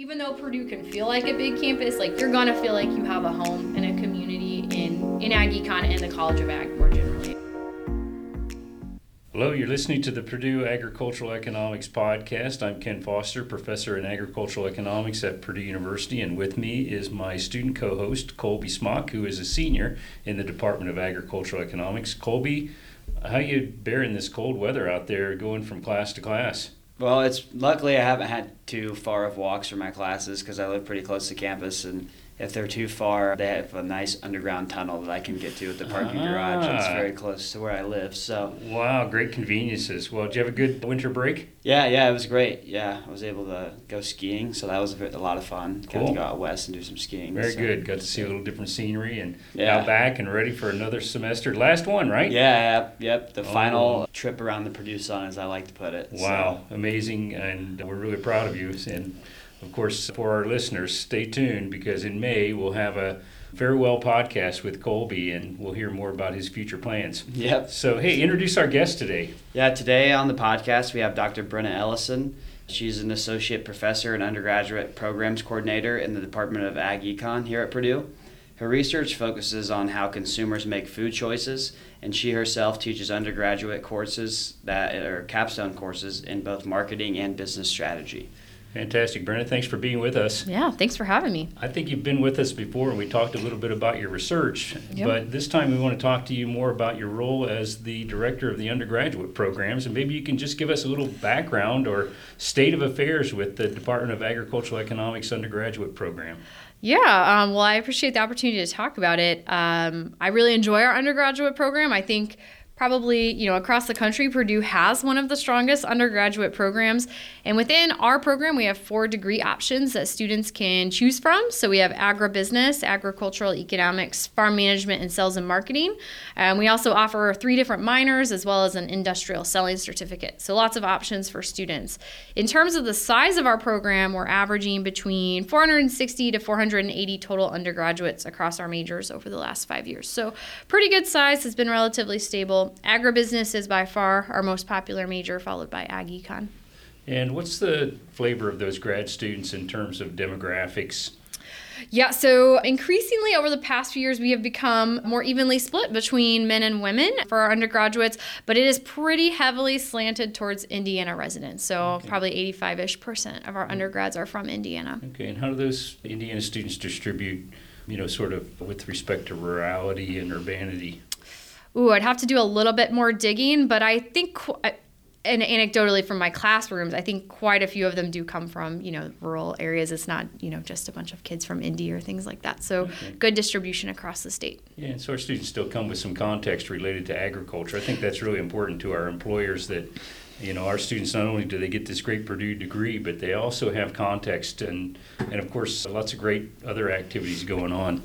even though Purdue can feel like a big campus, like you're gonna feel like you have a home and a community in in Ag Econ and the College of Ag more generally. Hello, you're listening to the Purdue Agricultural Economics Podcast. I'm Ken Foster, professor in agricultural economics at Purdue University, and with me is my student co host, Colby Smock, who is a senior in the Department of Agricultural Economics. Colby, how you bearing this cold weather out there going from class to class? Well, it's luckily I haven't had too far of walks for my classes because I live pretty close to campus, and if they're too far, they have a nice underground tunnel that I can get to at the parking garage. It's Ah. very close to where I live. So Wow, great conveniences. Well, did you have a good winter break? yeah, yeah, it was great. Yeah, I was able to go skiing, so that was a lot of fun. Got to go out west and do some skiing. Very so- good. Got to see a little different scenery and Yeah. now back and ready for another semester. Last one, right? Yeah, yep, yep. The Oh. final trip around the Purdue Sun, as I like to put it. So- Wow, amazing, and we're really proud of you. And of course, for our listeners, stay tuned because in May we'll have a farewell podcast with Colby, and we'll hear more about his future plans. Yep. So, hey, introduce our guest today. Yeah, today on the podcast we have Dr. Brenna Ellison. She's an associate professor and undergraduate programs coordinator in the Department of Ag Econ here at Purdue. Her research focuses on how consumers make food choices, and she herself teaches undergraduate courses that are capstone courses in both marketing and business strategy. Fantastic, Brenna. Thanks for being with us. Yeah, thanks for having me. I think you've been with us before, and we talked a little bit about your research. Yep. But this time, we want to talk to you more about your role as the director of the undergraduate programs, and maybe you can just give us a little background or state of affairs with the Department of Agricultural Economics undergraduate program. Yeah, um, well, I appreciate the opportunity to talk about it. Um, I really enjoy our undergraduate program. I think probably, you know, across the country, Purdue has one of the strongest undergraduate programs. And within our program, we have four degree options that students can choose from. So we have agribusiness, agricultural economics, farm management, and sales and marketing. And we also offer three different minors as well as an industrial selling certificate. So lots of options for students. In terms of the size of our program, we're averaging between 460 to 480 total undergraduates across our majors over the last five years. So pretty good size, has been relatively stable. Agribusiness is by far our most popular major, followed by Ag Econ. And what's the flavor of those grad students in terms of demographics? Yeah, so increasingly over the past few years, we have become more evenly split between men and women for our undergraduates, but it is pretty heavily slanted towards Indiana residents. So probably 85 ish percent of our mm. undergrads are from Indiana. Okay, and how do those Indiana students distribute, you know, sort of with respect to rurality and urbanity? Ooh, I'd have to do a little bit more digging, but I think, and anecdotally from my classrooms, I think quite a few of them do come from, you know, rural areas. It's not, you know, just a bunch of kids from Indy or things like that. So Okay. good distribution across the state. Yeah, and so our students still come with some context related to agriculture. I think that's really important to our employers that, you know, our students not only do they get this great Purdue degree, but they also have context and, and of course, lots of great other activities going on.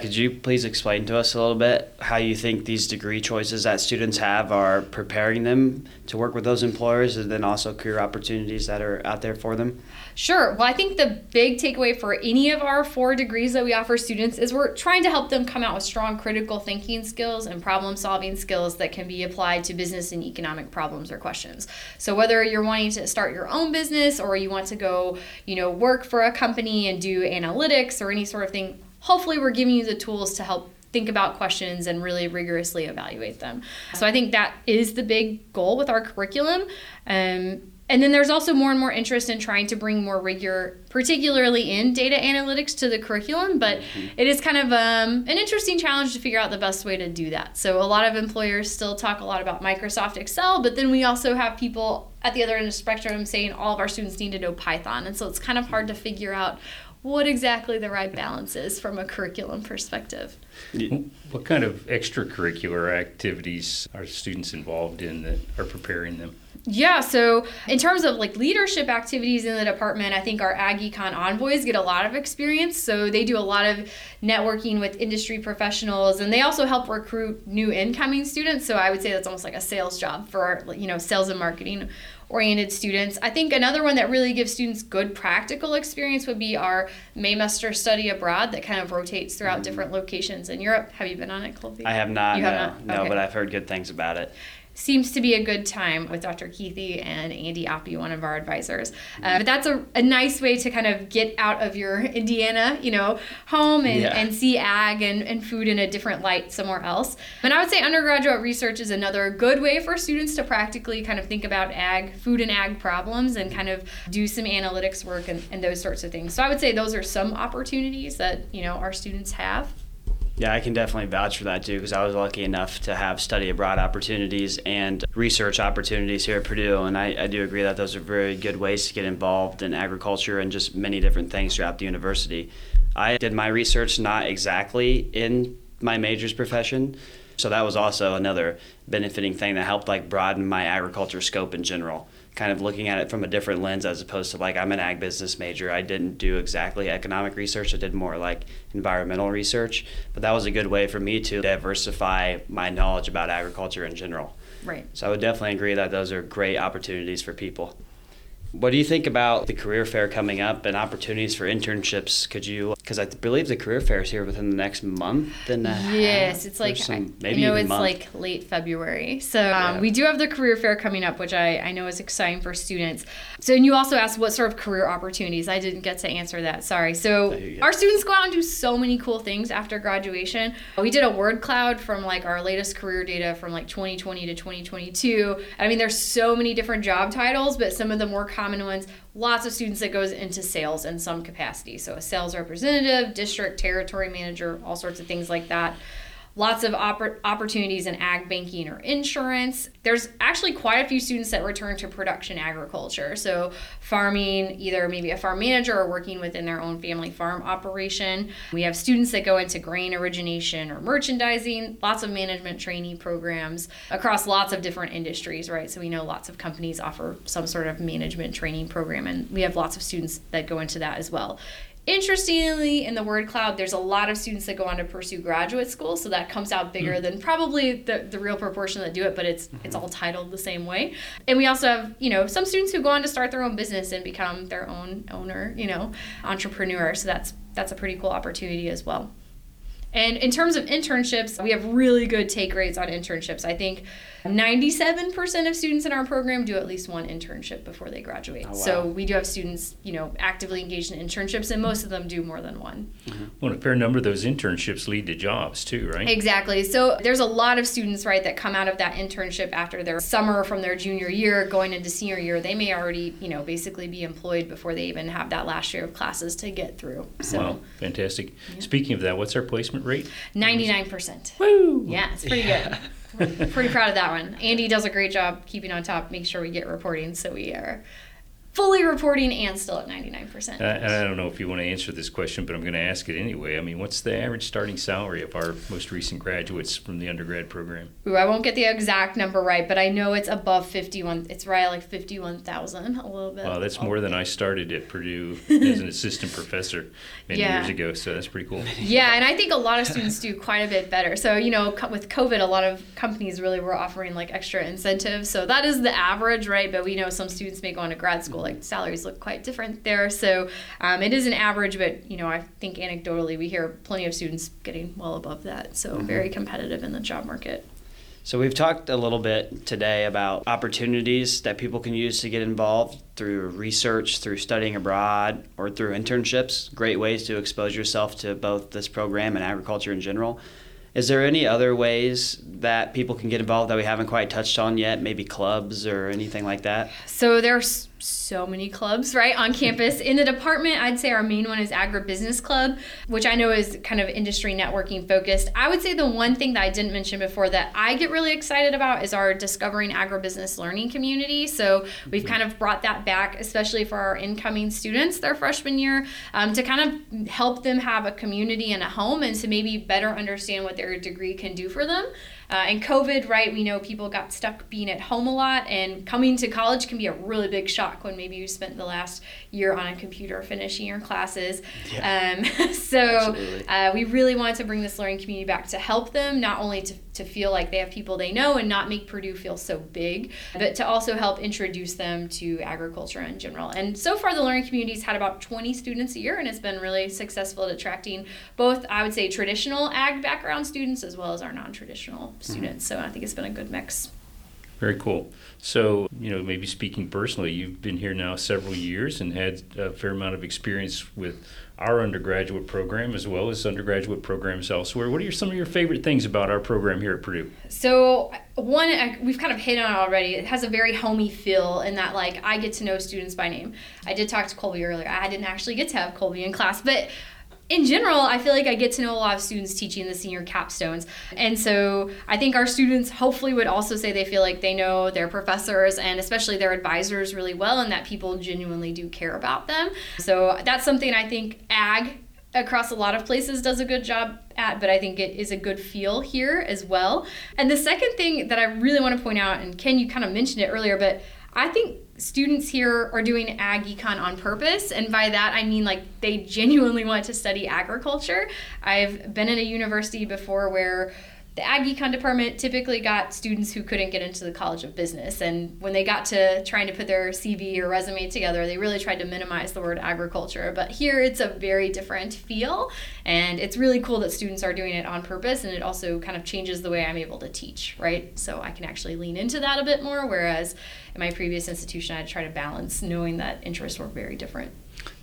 Could you please explain to us a little bit how you think these degree choices that students have are preparing them to work with those employers and then also career opportunities that are out there for them? Sure. Well, I think the big takeaway for any of our four degrees that we offer students is we're trying to help them come out with strong critical thinking skills and problem solving skills that can be applied to business and economic problems or questions. So whether you're wanting to start your own business or you want to go, you know, work for a company and do analytics or any sort of thing, hopefully we're giving you the tools to help think about questions and really rigorously evaluate them. So I think that is the big goal with our curriculum. Um, and then there's also more and more interest in trying to bring more rigor, particularly in data analytics, to the curriculum. But it is kind of um, an interesting challenge to figure out the best way to do that. So a lot of employers still talk a lot about Microsoft Excel, but then we also have people at the other end of the spectrum saying all of our students need to know Python. And so it's kind of hard to figure out what exactly the right balance is from a curriculum perspective. What kind of extracurricular activities are students involved in that are preparing them? Yeah, so in terms of like leadership activities in the department, I think our Ag Econ envoys get a lot of experience. So they do a lot of networking with industry professionals, and they also help recruit new incoming students. So I would say that's almost like a sales job for you know sales and marketing oriented students. I think another one that really gives students good practical experience would be our Maymester study abroad that kind of rotates throughout mm-hmm. different locations in Europe. Have you been on it, Colby? I have not, You no, have not? no, Okay. but I've heard good things about it. Seems to be a good time with Dr. Keithy and Andy Oppie, one of our advisors. Uh, but that's a, a nice way to kind of get out of your Indiana, you know, home and, Yeah. and see ag and, and food in a different light somewhere else. And I would say undergraduate research is another good way for students to practically kind of think about ag, food and ag problems and kind of do some analytics work and, and those sorts of things. So I would say those are some opportunities that, you know, our students have. Yeah, I can definitely vouch for that too because I was lucky enough to have study abroad opportunities and research opportunities here at Purdue. And I, I do agree that those are very good ways to get involved in agriculture and just many different things throughout the university. I did my research not exactly in my major's profession. So that was also another benefiting thing that helped like broaden my agriculture scope in general. Kind of looking at it from a different lens as opposed to like I'm an ag business major. I didn't do exactly economic research. I did more like environmental research. But that was a good way for me to diversify my knowledge about agriculture in general. Right. So I would definitely agree that those are great opportunities for people. What do you think about the career fair coming up and opportunities for internships? Could you, because I believe the career fair is here within the next month and a half Yes, it's like some- maybe I know it's month. like late February. So um, Yeah. we do have the career fair coming up, which I, I know is exciting for students. So and you also asked what sort of career opportunities. I didn't get to answer that. Sorry. So There you go. our students go out and do so many cool things after graduation. We did a word cloud from like our latest career data from like 2020 to 2022. I mean, there's so many different job titles, but some of the more common ones. Lots of students that goes into sales in some capacity. So a sales representative, district territory manager, all sorts of things like that lots of oppor- opportunities in ag banking or insurance. There's actually quite a few students that return to production agriculture. So, farming, either maybe a farm manager or working within their own family farm operation. We have students that go into grain origination or merchandising, lots of management trainee programs across lots of different industries, right? So, we know lots of companies offer some sort of management training program, and we have lots of students that go into that as well. Interestingly, in the word cloud, there's a lot of students that go on to pursue graduate school, so that comes out bigger hmm. than probably the, the real proportion that do it, but it's hmm. it's all titled the same way. And we also have, you know, some students who go on to start their own business and become their own owner, you know, entrepreneur. So that's that's a pretty cool opportunity as well. And in terms of internships, we have really good take rates on internships. I think 97% of students in our program do at least one internship before they graduate. Oh, wow. So we do have students, you know, actively engaged in internships, and most of them do more than one. Mm-hmm. Well, a fair number of those internships lead to jobs too, right? Exactly. So there's a lot of students, right, that come out of that internship after their summer from their junior year going into senior year. They may already, you know, basically be employed before they even have that last year of classes to get through. So Wow, fantastic. Speaking of that, what's our placement rate? 99%. Woo! Yeah, it's pretty good. Pretty proud of that one. Andy does a great job keeping on top, make sure we get reporting, so we are fully reporting and still at 99%. Uh, and I don't know if you want to answer this question, but I'm going to ask it anyway. I mean, what's the average starting salary of our most recent graduates from the undergrad program? Ooh, I won't get the exact number right, but I know it's above 51. It's right at like 51,000, a little bit. Wow, that's more than I started at Purdue as an assistant professor many Yeah. years ago. So that's pretty cool. Yeah, and I think a lot of students do quite a bit better. So, you know, with COVID, a lot of companies really were offering like extra incentives. So that is the average, right? But we know some students may go on to grad school, like salaries look quite different there. So um, it is an average, but, you know, I think anecdotally we hear plenty of students getting well above that. So very competitive in the job market. So we've talked a little bit today about opportunities that people can use to get involved through research, through studying abroad, or through internships. Great ways to expose yourself to both this program and agriculture in general. Is there any other ways that people can get involved that we haven't quite touched on yet? Maybe clubs or anything like that? So there's so many clubs, right, on campus. In the department, I'd say our main one is Agribusiness Club, which I know is kind of industry networking focused. I would say the one thing that I didn't mention before that I get really excited about is our Discovering Agribusiness Learning community. So we've kind of brought that back, especially for our incoming students their freshman year, um, to kind of help them have a community and a home and to maybe better understand what their degree can do for them. Uh, and COVID, right, we know people got stuck being at home a lot, and coming to college can be a really big shock when maybe you spent the last year on a computer finishing your classes. Um, so uh, we really wanted to bring this learning community back to help them, not only to, to feel like they have people they know and not make Purdue feel so big, but to also help introduce them to agriculture in general. And so far, the learning community's had about 20 students a year, and it's been really successful at attracting both, I would say, traditional ag background students as well as our non traditional students. So I think it's been a good mix. Very cool. So, you know, maybe speaking personally, you've been here now several years and had a fair amount of experience with our undergraduate program as well as undergraduate programs elsewhere. What are some of your favorite things about our program here at Purdue? So, one, we've kind of hit on it already. It has a very homey feel in that, like, I get to know students by name. I did talk to Colby earlier. I didn't actually get to have Colby in class, but in general, I feel like I get to know a lot of students teaching the senior capstones. And so I think our students hopefully would also say they feel like they know their professors and especially their advisors really well and that people genuinely do care about them. So that's something I think ag across a lot of places does a good job at, but I think it is a good feel here as well. And the second thing that I really want to point out, and Ken, you kind of mentioned it earlier, but I think students here are doing ag econ on purpose and by that i mean like they genuinely want to study agriculture. I've been in a university before where the ag econ department typically got students who couldn't get into the college of business. And when they got to trying to put their cv or resume together they really tried to minimize the word agriculture. But here it's a very different feel. And it's really cool that students are doing it on purpose. And it also kind of changes the way i'm able to teach right? So i can actually lean into that a bit more. Whereas in my previous institution I'd try to balance knowing that interests were very different.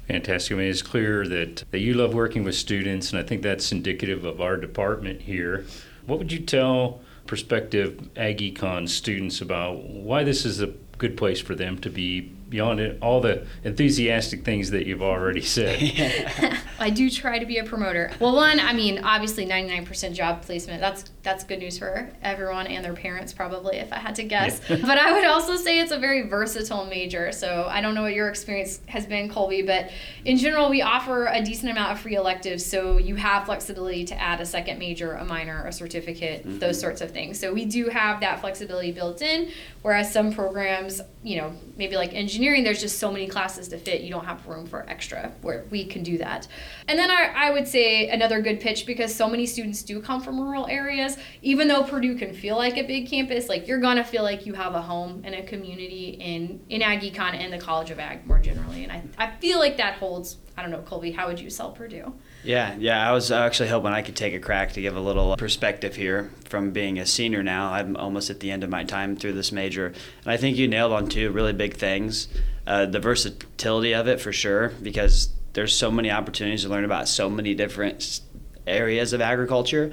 Fantastic. I mean, it's clear that, that you love working with students, and I think that's indicative of our department here. What would you tell prospective Ag Econ students about why this is a good place for them to be beyond it, all the enthusiastic things that you've already said. I do try to be a promoter. Well, one, I mean, obviously 99% job placement. That's that's good news for everyone and their parents probably if I had to guess. Yeah. but I would also say it's a very versatile major. So, I don't know what your experience has been, Colby, but in general, we offer a decent amount of free electives, so you have flexibility to add a second major, a minor, a certificate, mm-hmm. those sorts of things. So, we do have that flexibility built in, whereas some programs, you know, maybe like engineering, there's just so many classes to fit, you don't have room for extra, where we can do that. And then I, I would say another good pitch because so many students do come from rural areas, even though Purdue can feel like a big campus, like you're gonna feel like you have a home and a community in, in Ag Econ and the College of Ag more generally. And I, I feel like that holds, I don't know, Colby, how would you sell Purdue? Yeah, yeah. I was actually hoping I could take a crack to give a little perspective here from being a senior now. I'm almost at the end of my time through this major. And I think you nailed on two really big things uh, the versatility of it for sure, because there's so many opportunities to learn about so many different areas of agriculture.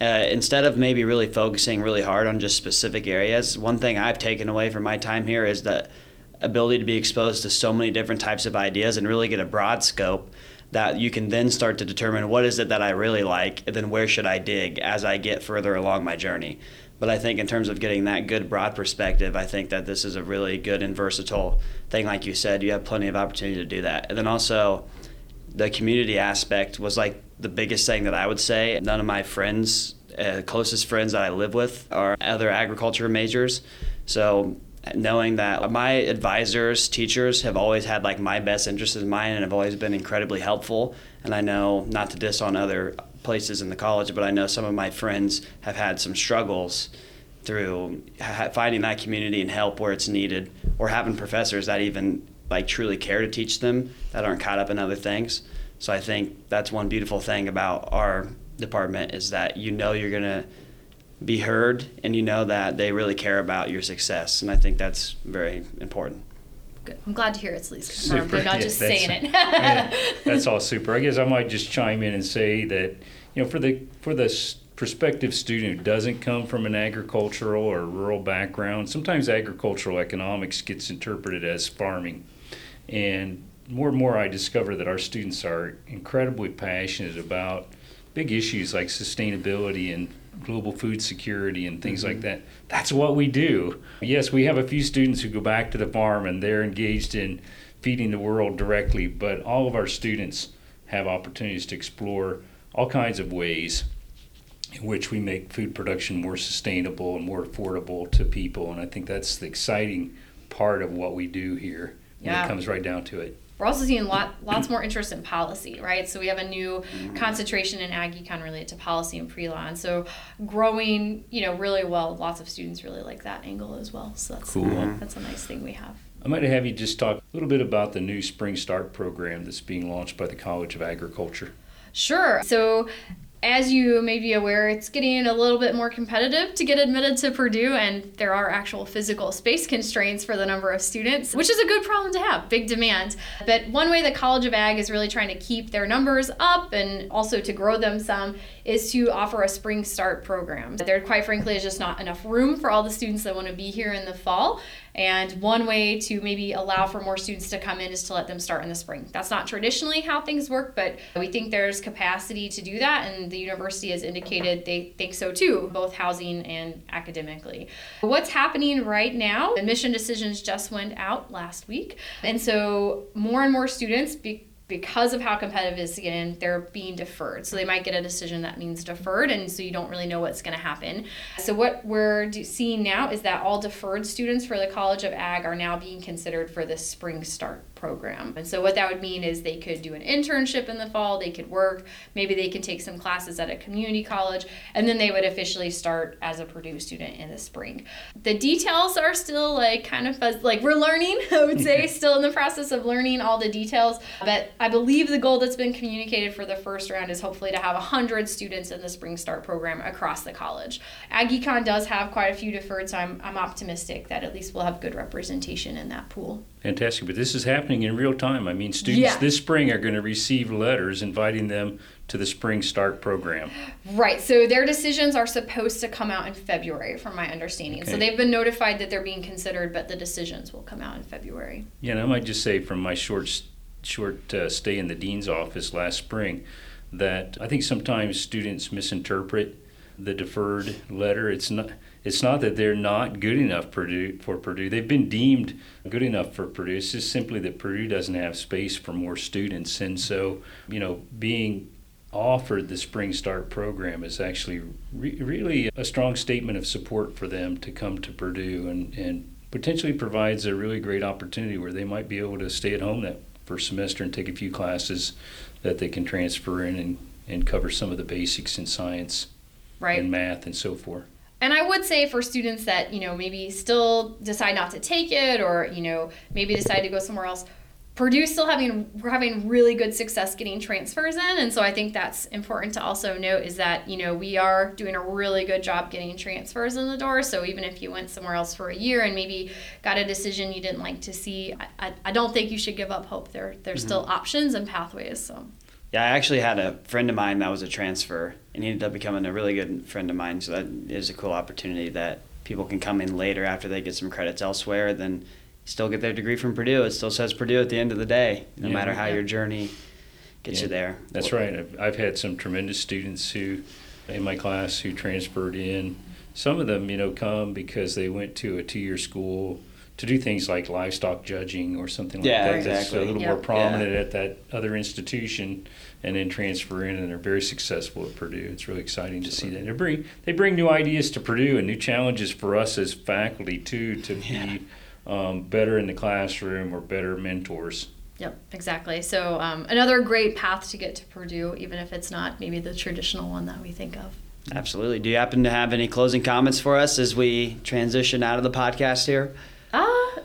Uh, instead of maybe really focusing really hard on just specific areas, one thing I've taken away from my time here is the ability to be exposed to so many different types of ideas and really get a broad scope that you can then start to determine what is it that I really like, and then where should I dig as I get further along my journey. But I think in terms of getting that good broad perspective, I think that this is a really good and versatile thing. Like you said, you have plenty of opportunity to do that. And then also, the community aspect was like the biggest thing that I would say. None of my friends, uh, closest friends that I live with, are other agriculture majors. So knowing that my advisors, teachers have always had like my best interests in mind and have always been incredibly helpful. And I know not to diss on other places in the college, but I know some of my friends have had some struggles through finding that community and help where it's needed, or having professors that even like truly care to teach them that aren't caught up in other things. So I think that's one beautiful thing about our department is that you know you're gonna be heard and you know that they really care about your success. And I think that's very important. Good. I'm glad to hear it's at least confirmed. They're not yeah, just saying it. yeah, that's all super. I guess I might just chime in and say that, you know, for the for the prospective student who doesn't come from an agricultural or rural background, sometimes agricultural economics gets interpreted as farming. And more and more I discover that our students are incredibly passionate about big issues like sustainability and global food security and things mm-hmm. like that. That's what we do. Yes, we have a few students who go back to the farm and they're engaged in feeding the world directly, but all of our students have opportunities to explore all kinds of ways in which we make food production more sustainable and more affordable to people. And I think that's the exciting part of what we do here when yeah. it comes right down to it. We're also seeing lot, lots more interest in policy, right? So we have a new mm-hmm. concentration in ag econ related to policy and pre-law, and so growing, you know, really well. Lots of students really like that angle as well. So that's cool. Mm-hmm. That's a nice thing we have. I might have you just talk a little bit about the new Spring Start program that's being launched by the College of Agriculture. Sure. So as you may be aware, it's getting a little bit more competitive to get admitted to Purdue, and there are actual physical space constraints for the number of students, which is a good problem to have, big demand. But one way the College of Ag is really trying to keep their numbers up and also to grow them some is to offer a spring start program. There, quite frankly, is just not enough room for all the students that want to be here in the fall. And one way to maybe allow for more students to come in is to let them start in the spring. That's not traditionally how things work, but we think there's capacity to do that, and the university has indicated they think so too, both housing and academically. What's happening right now? Admission decisions just went out last week, and so more and more students. Because of how competitive it is to get in, they're being deferred. So they might get a decision that means deferred, and so you don't really know what's going to happen. So what we're seeing now is that all deferred students for the College of Ag are now being considered for the spring start program. And so what that would mean is they could do an internship in the fall, they could work, maybe they could take some classes at a community college, and then they would officially start as a Purdue student in the spring. The details are still like kind of fuzz, like we're learning, I would say, still in the process of learning all the details, but I believe the goal that's been communicated for the first round is hopefully to have 100 students in the Spring Start program across the college. Ag Econ does have quite a few deferred, so I'm, I'm optimistic that at least we'll have good representation in that pool. Fantastic. But this is happening in real time. I mean, students Yeah. this spring are going to receive letters inviting them to the Spring Start program. Right. So their decisions are supposed to come out in February, from my understanding. Okay. So they've been notified that they're being considered, but the decisions will come out in February. Yeah, and I might just say from my short short uh, stay in the dean's office last spring that I think sometimes students misinterpret the deferred letter. It's not it's not that they're not good enough Purdue, for Purdue. They've been deemed good enough for Purdue. It's just simply that Purdue doesn't have space for more students, and so you know being offered the Spring Start program is actually re- really a strong statement of support for them to come to Purdue and, and potentially provides a really great opportunity where they might be able to stay at home that first semester and take a few classes that they can transfer in and, and cover some of the basics in science Right. and math and so forth. And I would say for students that, you know, maybe still decide not to take it or, you know, maybe decide to go somewhere else, Purdue's still having we're having really good success getting transfers in. And so I think that's important to also note is that, you know, we are doing a really good job getting transfers in the door. So even if you went somewhere else for a year and maybe got a decision you didn't like to see, I, I, don't think you should give up hope. There there's still mm-hmm. options and pathways. So Yeah, I actually had a friend of mine that was a transfer, and he ended up becoming a really good friend of mine. So that is a cool opportunity that people can come in later after they get some credits elsewhere, then still get their degree from Purdue. It still says Purdue at the end of the day, no Yeah. matter how Yeah. your journey gets Yeah, you there. That's right. I've, I've had some tremendous students who, in my class, who transferred in. Some of them, you know, come because they went to a two-year school to do things like livestock judging or something like Yeah, that. That's a little Yeah. more prominent at that other institution, and then transfer in, and they're very successful at Purdue. It's really exciting to see that. They bring they bring new ideas to Purdue and new challenges for us as faculty too to Yeah. be um, better in the classroom or better mentors. Yep, exactly. So um, another great path to get to Purdue, even if it's not maybe the traditional one that we think of. Absolutely. Do you happen to have any closing comments for us as we transition out of the podcast here? Uh,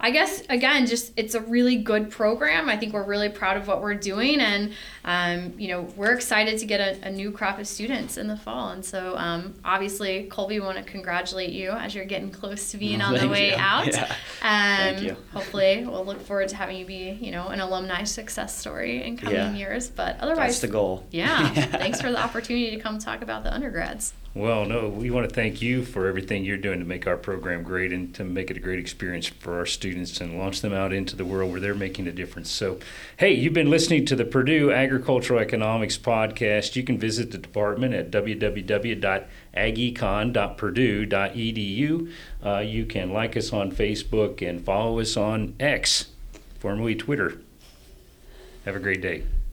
I guess again, just it's a really good program. I think we're really proud of what we're doing, and um, you know we're excited to get a, a new crop of students in the fall. And so, um, obviously, Colby, want to congratulate you as you're getting close to being Well, on the way you. out. Yeah. Um, Thank you. Hopefully, we'll look forward to having you be, you know, an alumni success story in coming Yeah. years. But otherwise, That's the goal. yeah. Thanks for the opportunity to come talk about the undergrads. Well, no, we want to thank you for everything you're doing to make our program great and to make it a great experience for our students and launch them out into the world where they're making a difference. So, hey, you've been listening to the Purdue Agricultural Economics Podcast. You can visit the department at www.agecon.purdue.edu. Uh, you can like us on Facebook and follow us on X, formerly Twitter. Have a great day.